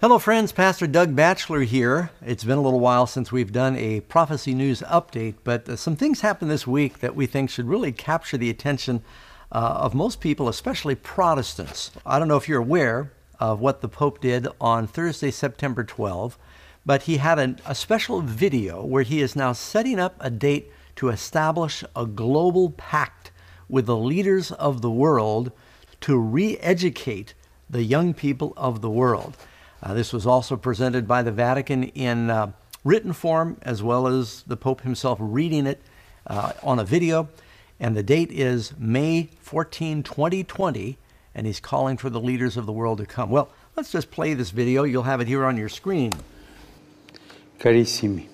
Hello, friends. Pastor Doug Batchelor here. It's been a little while since we've done a prophecy news update, but uh, some things happened this week that we think should really capture the attention uh, of most people, especially Protestants. I don't know if you're aware of what the Pope did on Thursday, September 12, but he had an, a special video where he is now setting up a date to establish a global pact with the leaders of the world to re educate the young people of the world. Uh, this was also presented by the Vatican in uh, written form, as well as the Pope himself reading it uh, on a video. And the date is May 14, 2020, and he's calling for the leaders of the world to come. Well, let's just play this video. You'll have it here on your screen. Carissimi,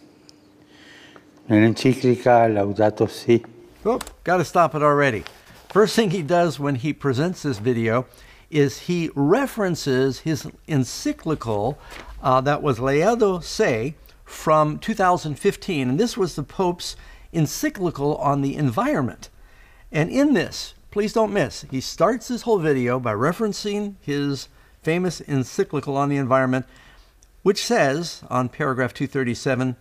nell'enciclica Laudato Si. Oh, got to stop it already. First thing he does when he presents this video is he references his encyclical uh, that was Laudato Si from 2015, and this was the Pope's encyclical on the environment. And in this, please don't miss, he starts his whole video by referencing his famous encyclical on the environment, which says on paragraph 237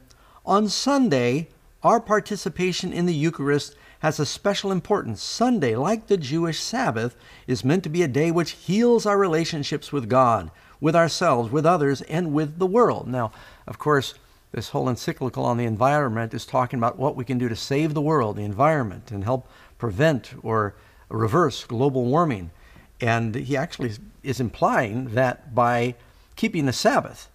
On Sunday, our participation in the Eucharist has a special importance. Sunday, like the Jewish Sabbath, is meant to be a day which heals our relationships with God, with ourselves, with others, and with the world. Now, of course, this whole encyclical on the environment is talking about what we can do to save the world, the environment, and help prevent or reverse global warming. And he actually is implying that by keeping the Sabbath,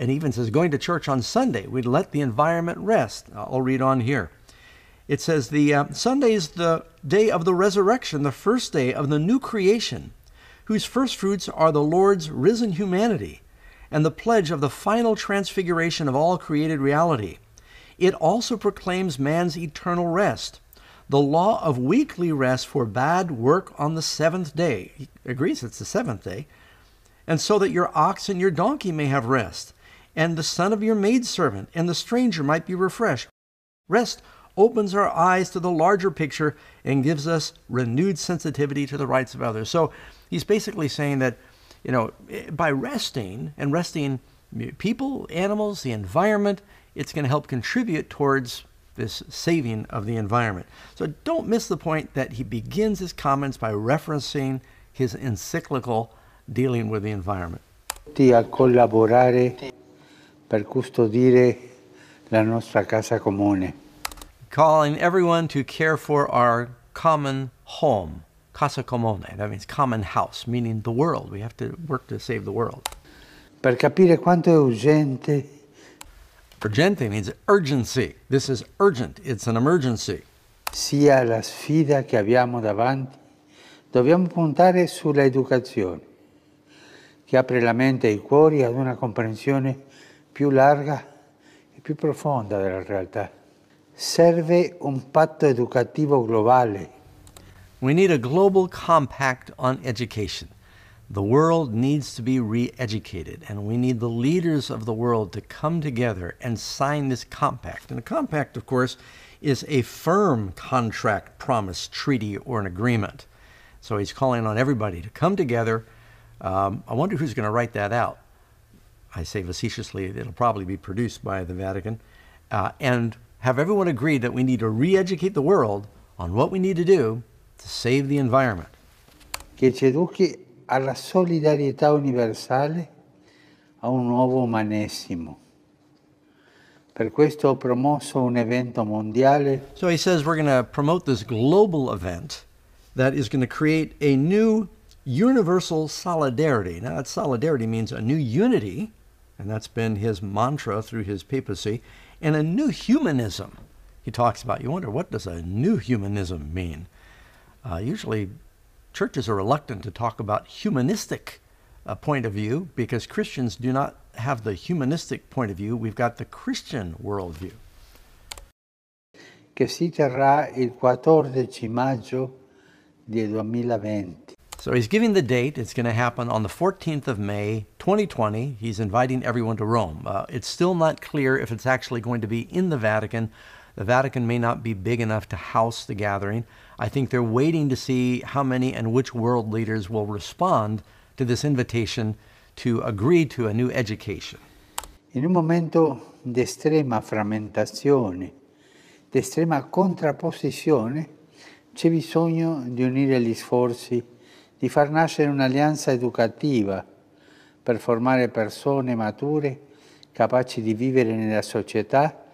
and even says going to church on Sunday, we'd let the environment rest. I'll read on here. It says the uh, Sunday is the day of the resurrection, the first day of the new creation, whose first fruits are the Lord's risen humanity and the pledge of the final transfiguration of all created reality. It also proclaims man's eternal rest, the law of weekly rest forbade work on the seventh day. He agrees it's the seventh day. And so that your ox and your donkey may have rest, and the son of your maidservant and the stranger might be refreshed. Rest opens our eyes to the larger picture and gives us renewed sensitivity to the rights of others. So he's basically saying that, you know, by resting and resting people, animals, the environment, it's going to help contribute towards this saving of the environment. So don't miss the point that he begins his comments by referencing his encyclical dealing with the environment. A collaborare per custodire la nostra casa comune calling everyone to care for our common home, casa comune. That means common house, meaning the world. We have to work to save the world. Per capire quanto è urgente. Urgente means urgency. This is urgent. It's an emergency. Sia la sfida che abbiamo davanti, dobbiamo puntare sulla educazione, che apre la mente e i cuori ad una comprensione più larga e più profonda della realtà. Serve un patto educativo globale. We need a global compact on education. The world needs to be re educated, and we need the leaders of the world to come together and sign this compact. And a compact, of course, is a firm contract, promise, treaty, or an agreement. So he's calling on everybody to come together. Um, I wonder who's going to write that out. I say facetiously, it'll probably be produced by the Vatican. Uh, and have everyone agree that we need to re educate the world on what we need to do to save the environment. Che ci educhi alla solidarietà universale, a un nuovo umanesimo. Per questo ho promosso un evento mondiale. So he says we're going to promote this global event that is going to create a new universal solidarity. Now, that solidarity means a new unity, and that's been his mantra through his papacy and a new humanism he talks about. You wonder, what does a new humanism mean? Uh, usually, churches are reluctant to talk about humanistic uh, point of view because Christians do not have the humanistic point of view. We've got the Christian worldview. Che si terrà il 14 maggio del 2020. So he's giving the date. It's going to happen on the 14th of May, 2020. He's inviting everyone to Rome. Uh, it's still not clear if it's actually going to be in the Vatican. The Vatican may not be big enough to house the gathering. I think they're waiting to see how many and which world leaders will respond to this invitation to agree to a new education. In un momento di estrema frammentazione, di estrema contrapposizione, c'è bisogno di unire gli sforzi, di far nascere un'alleanza educativa per formare persone mature capaci di vivere nella società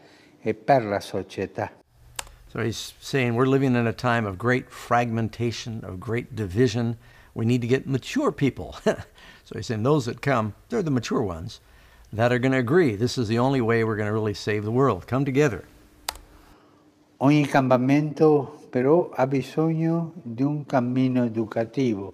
e per la società. So he's saying we're living in a time of great fragmentation, of great division. We need to get mature people. so he's saying those that come, they're the mature ones that are going to agree. This is the only way we're going to really save the world. Come together. Ogni cambiamento però ha bisogno di un cammino educativo.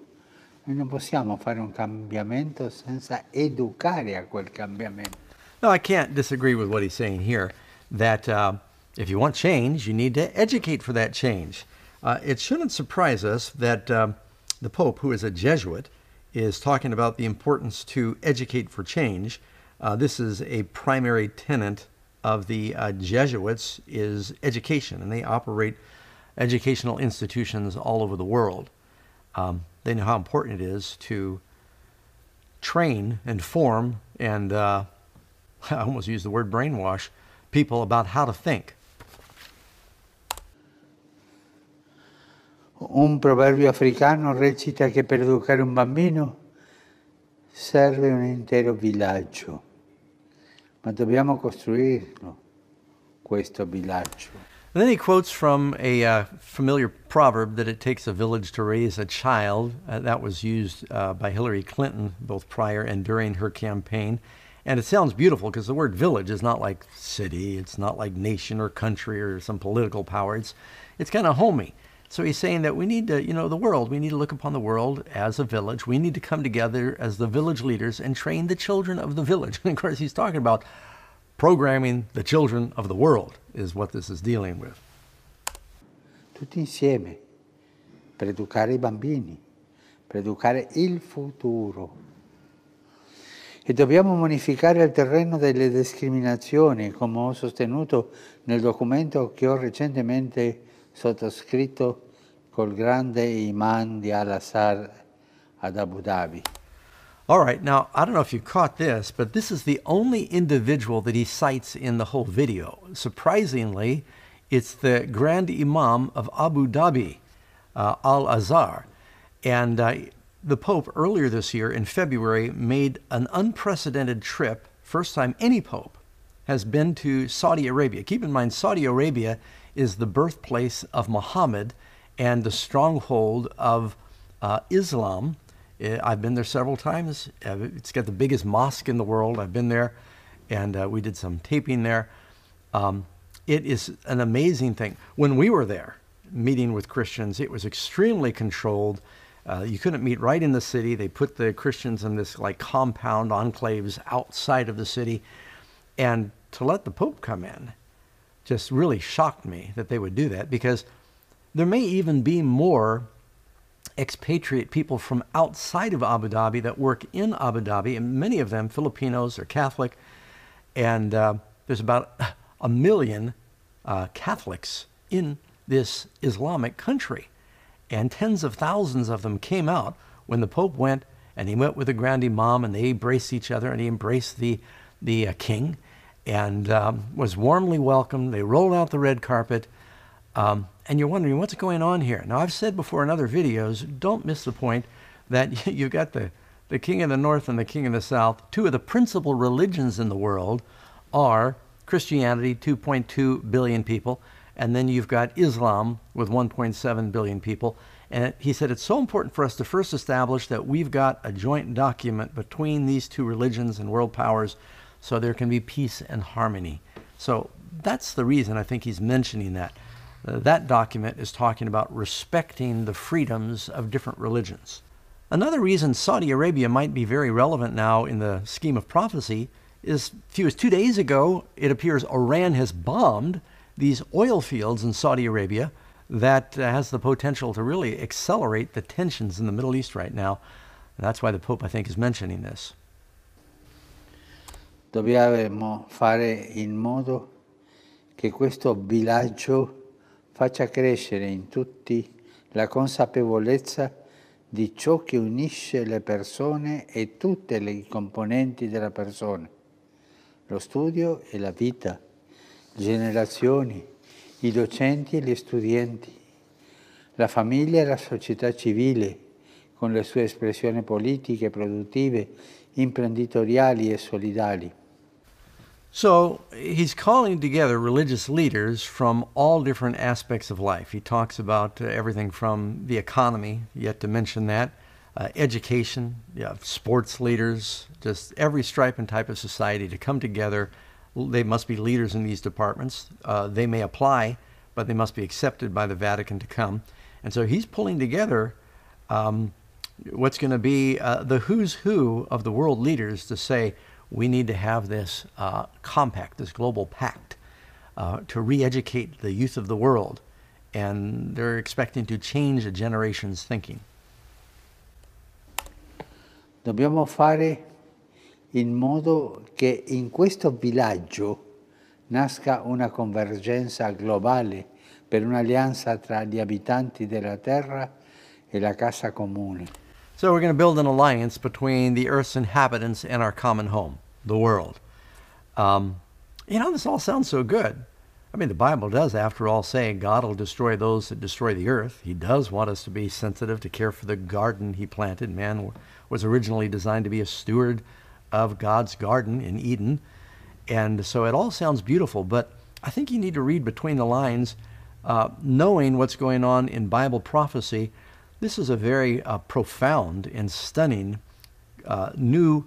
Noi non possiamo fare un cambiamento senza educare a quel cambiamento. No, I can't disagree with what he's saying here. That uh, if you want change, you need to educate for that change. Uh, it shouldn't surprise us that um, the Pope, who is a Jesuit, is talking about the importance to educate for change. Uh, this is a primary tenet of the uh, Jesuits is education, and they operate educational institutions all over the world. Um, they know how important it is to train and form and uh, I almost use the word brainwash people about how to think. Un proverbio africano recita che per educare un bambino serve un intero villaggio, ma dobbiamo costruirlo, questo villaggio. And then he quotes from a uh, familiar proverb that it takes a village to raise a child. Uh, that was used uh, by Hillary Clinton both prior and during her campaign. And it sounds beautiful because the word village is not like city, it's not like nation or country or some political power. It's, it's kind of homey. So he's saying that we need to, you know, the world, we need to look upon the world as a village. We need to come together as the village leaders and train the children of the village. And of course, he's talking about programming the children of the world, is what this is dealing with. Tutti insieme, per educare i bambini, per educare il futuro. E dobbiamo modificare il terreno delle discriminazioni, come ho sostenuto nel documento che ho recentemente sottoscritto col grande imam di Al-Azhar ad Abu Dhabi. All right, now I don't know if you caught this, but this is the only individual that he cites in the whole video. Surprisingly, it's the Grand Imam of Abu Dhabi, uh, Al Azhar. And uh, the Pope earlier this year in February made an unprecedented trip, first time any Pope has been to Saudi Arabia. Keep in mind, Saudi Arabia is the birthplace of Muhammad and the stronghold of uh, Islam. Uh, I've been there several times. Uh, it's got the biggest mosque in the world. I've been there, and uh, we did some taping there. Um, it is an amazing thing. When we were there meeting with Christians, it was extremely controlled. Uh, you couldn't meet right in the city. They put the Christians in this like compound enclaves outside of the city. And to let the Pope come in just really shocked me that they would do that because there may even be more expatriate people from outside of Abu Dhabi that work in Abu Dhabi, and many of them Filipinos or Catholic. And uh, there's about a million uh, Catholics in this Islamic country. And tens of thousands of them came out when the Pope went and he went with the Grand Imam and they embraced each other and he embraced the, the uh, king and um, was warmly welcomed. They rolled out the red carpet. Um, and you're wondering what's going on here. Now, I've said before in other videos, don't miss the point that you've got the, the king of the north and the king of the south. Two of the principal religions in the world are Christianity, 2.2 billion people, and then you've got Islam with 1.7 billion people. And he said it's so important for us to first establish that we've got a joint document between these two religions and world powers so there can be peace and harmony. So that's the reason I think he's mentioning that. Uh, that document is talking about respecting the freedoms of different religions. Another reason Saudi Arabia might be very relevant now in the scheme of prophecy is few as two days ago, it appears Iran has bombed these oil fields in Saudi Arabia that uh, has the potential to really accelerate the tensions in the Middle East right now. And that's why the Pope, I think, is mentioning this. Dobbiamo fare in modo che questo villaggio faccia crescere in tutti la consapevolezza di ciò che unisce le persone e tutte le componenti della persona, lo studio e la vita, generazioni, i docenti e gli studenti, la famiglia e la società civile, con le sue espressioni politiche, produttive, imprenditoriali e solidali. So he's calling together religious leaders from all different aspects of life. He talks about uh, everything from the economy, yet to mention that, uh, education, sports leaders, just every stripe and type of society to come together. They must be leaders in these departments. Uh, they may apply, but they must be accepted by the Vatican to come. And so he's pulling together um, what's going to be uh, the who's who of the world leaders to say, we need to have this uh, compact, this global pact, uh, to re educate the youth of the world. And they're expecting to change a generation's thinking. Dobbiamo fare in modo che in questo villaggio nasca una convergenza globale per un'alleanza tra gli abitanti della terra e la casa comune. So we're going to build an alliance between the Earth's inhabitants and our common home, the world. Um, you know, this all sounds so good. I mean, the Bible does, after all, say God will destroy those that destroy the earth. He does want us to be sensitive, to care for the garden He planted. Man was originally designed to be a steward of God's garden in Eden. And so it all sounds beautiful, but I think you need to read between the lines, uh, knowing what's going on in Bible prophecy this is a very uh, profound and stunning uh, new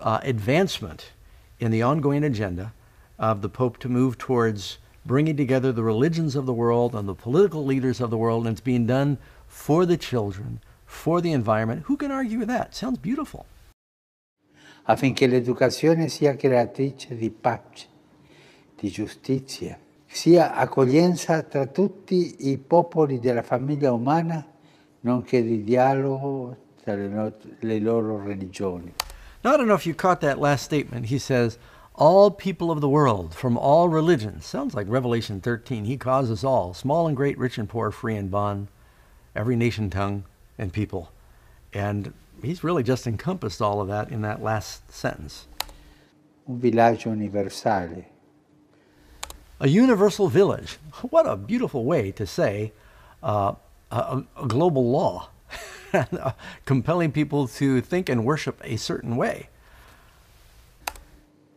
uh, advancement in the ongoing agenda of the Pope to move towards bringing together the religions of the world and the political leaders of the world, and it's being done for the children, for the environment. Who can argue with that? Sounds beautiful. Affinché l'educazione sia creatrice di pace, di giustizia, sia accoglienza tra tutti i popoli della famiglia umana nonché di dialogo tra le, le loro religioni. Now, I don't know if you caught that last statement. He says, all people of the world, from all religions. Sounds like Revelation 13. He causes all, small and great, rich and poor, free and bond, every nation, tongue, and people. And he's really just encompassed all of that in that last sentence. Un villaggio universale. A universal village. What a beautiful way to say uh, a, a global law, compelling people to think and worship a certain way.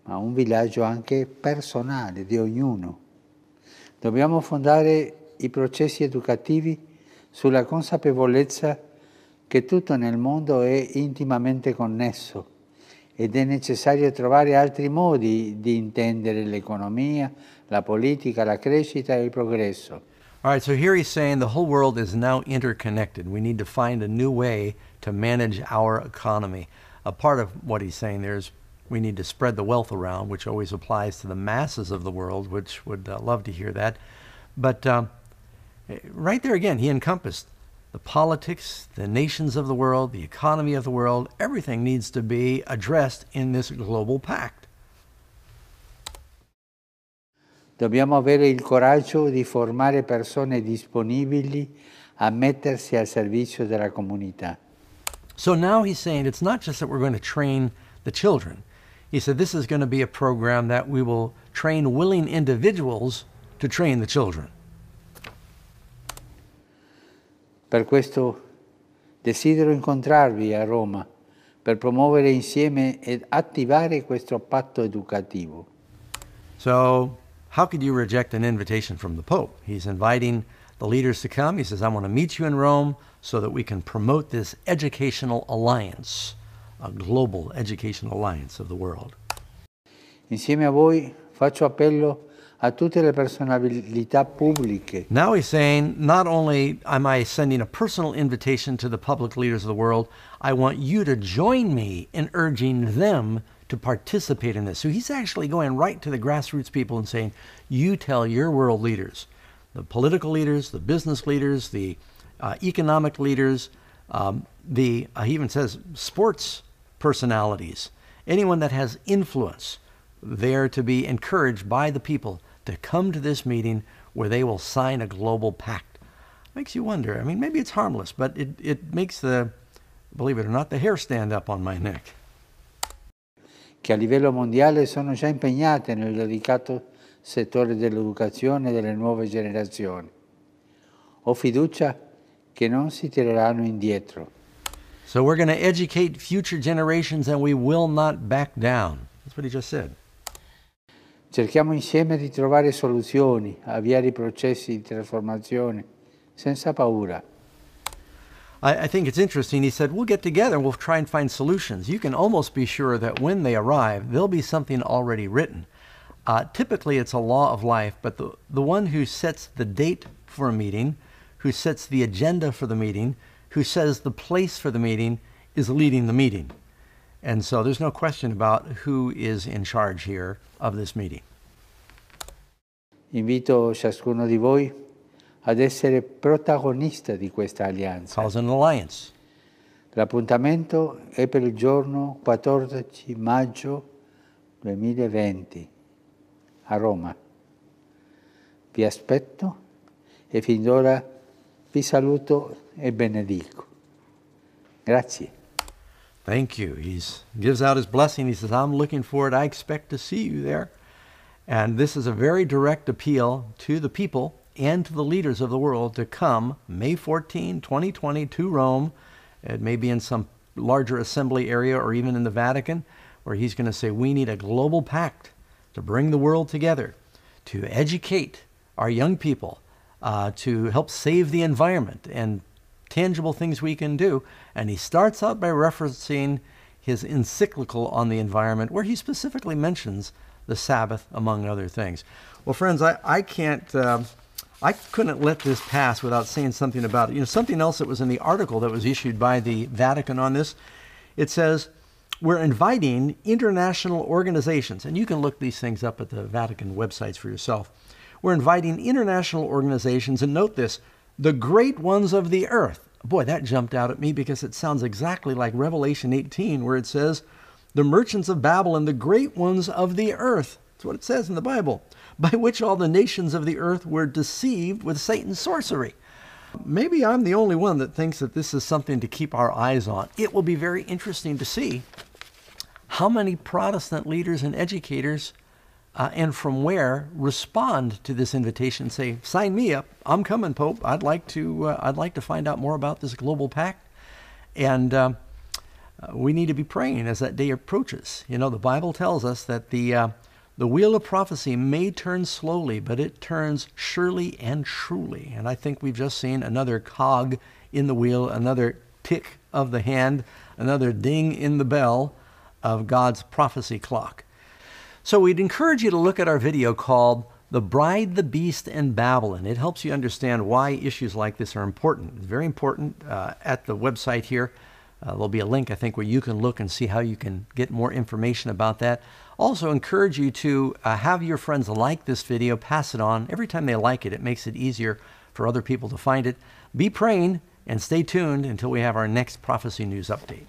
Ma un villaggio anche personale di ognuno. Dobbiamo fondare i processi educativi sulla consapevolezza che tutto nel mondo è intimamente connesso ed è necessario trovare altri modi di intendere l'economia, la politica, la crescita e il progresso. All right, so here he's saying the whole world is now interconnected. We need to find a new way to manage our economy. A part of what he's saying there is we need to spread the wealth around, which always applies to the masses of the world, which would uh, love to hear that. But um, right there again, he encompassed the politics, the nations of the world, the economy of the world. Everything needs to be addressed in this global pact. Dobbiamo avere il coraggio di formare persone disponibili a mettersi al servizio della comunità. So now he's saying it's not just that we're going to train the children. He said this is going to be a program that we will train willing individuals to train the children. Per questo desidero incontrarvi a Roma per promuovere insieme ed attivare questo patto educativo. So how could you reject an invitation from the Pope? He's inviting the leaders to come. He says, I want to meet you in Rome so that we can promote this educational alliance, a global educational alliance of the world. Insieme a voi faccio appello a tutte le personalità pubbliche. Now he's saying, not only am I sending a personal invitation to the public leaders of the world, I want you to join me in urging them to participate in this. So he's actually going right to the grassroots people and saying, you tell your world leaders, the political leaders, the business leaders, the uh, economic leaders, um, the, uh, he even says sports personalities, anyone that has influence, they're to be encouraged by the people to come to this meeting where they will sign a global pact. Makes you wonder. I mean, maybe it's harmless, but it, it makes the believe it or not, the hair stand up on my neck. Che a livello mondiale sono già impegnate nel delicato settore dell'educazione delle nuove generazioni. Ho fiducia che non si tireranno indietro. So we're going to educate future generations and we will not back down. That's what he just said. Cerchiamo insieme di trovare soluzioni, avviare i processi di trasformazione senza paura. I, I, think it's interesting. He said, We'll get together and we'll try and find solutions. You can almost be sure that when they arrive, there'll be something already written. Uh, typically, it's a law of life, but the, the one who sets the date for a meeting, who sets the agenda for the meeting, who says the place for the meeting, is leading the meeting. And so there's no question about who is in charge here of this meeting. Invito ciascuno di voi ad essere protagonista di questa alleanza. L'appuntamento è per il giorno 14 maggio 2020 a Roma. Vi aspetto e fin d'ora vi saluto e benedico. Grazie. Thank you. He gives out his blessing. He says, I'm looking forward. I expect to see you there. And this is a very direct appeal to the people and to the leaders of the world to come May 14, 2020 to Rome. It may be in some larger assembly area or even in the Vatican, where he's going to say, We need a global pact to bring the world together, to educate our young people, uh, to help save the environment, and tangible things we can do. And he starts out by referencing his encyclical on the environment, where he specifically mentions the Sabbath, among other things. Well, friends, I, I can't. Uh, I couldn't let this pass without saying something about it. You know, something else that was in the article that was issued by the Vatican on this. It says, we're inviting international organizations, and you can look these things up at the Vatican websites for yourself. We're inviting international organizations, and note this the great ones of the earth. Boy, that jumped out at me because it sounds exactly like Revelation 18, where it says, the merchants of Babylon, the great ones of the earth. That's what it says in the Bible by which all the nations of the earth were deceived with Satan's sorcery. Maybe I'm the only one that thinks that this is something to keep our eyes on. It will be very interesting to see how many Protestant leaders and educators uh, and from where respond to this invitation. Say sign me up. I'm coming pope. I'd like to uh, i'd like to find out more about this global pact. And uh, we need to be praying as that day approaches. You know the bible tells us that the uh, the wheel of prophecy may turn slowly, but it turns surely and truly. And I think we've just seen another cog in the wheel, another tick of the hand, another ding in the bell of God's prophecy clock. So we'd encourage you to look at our video called The Bride, the Beast, and Babylon. It helps you understand why issues like this are important. It's very important uh, at the website here. Uh, there'll be a link, I think, where you can look and see how you can get more information about that. Also, encourage you to uh, have your friends like this video, pass it on. Every time they like it, it makes it easier for other people to find it. Be praying and stay tuned until we have our next prophecy news update.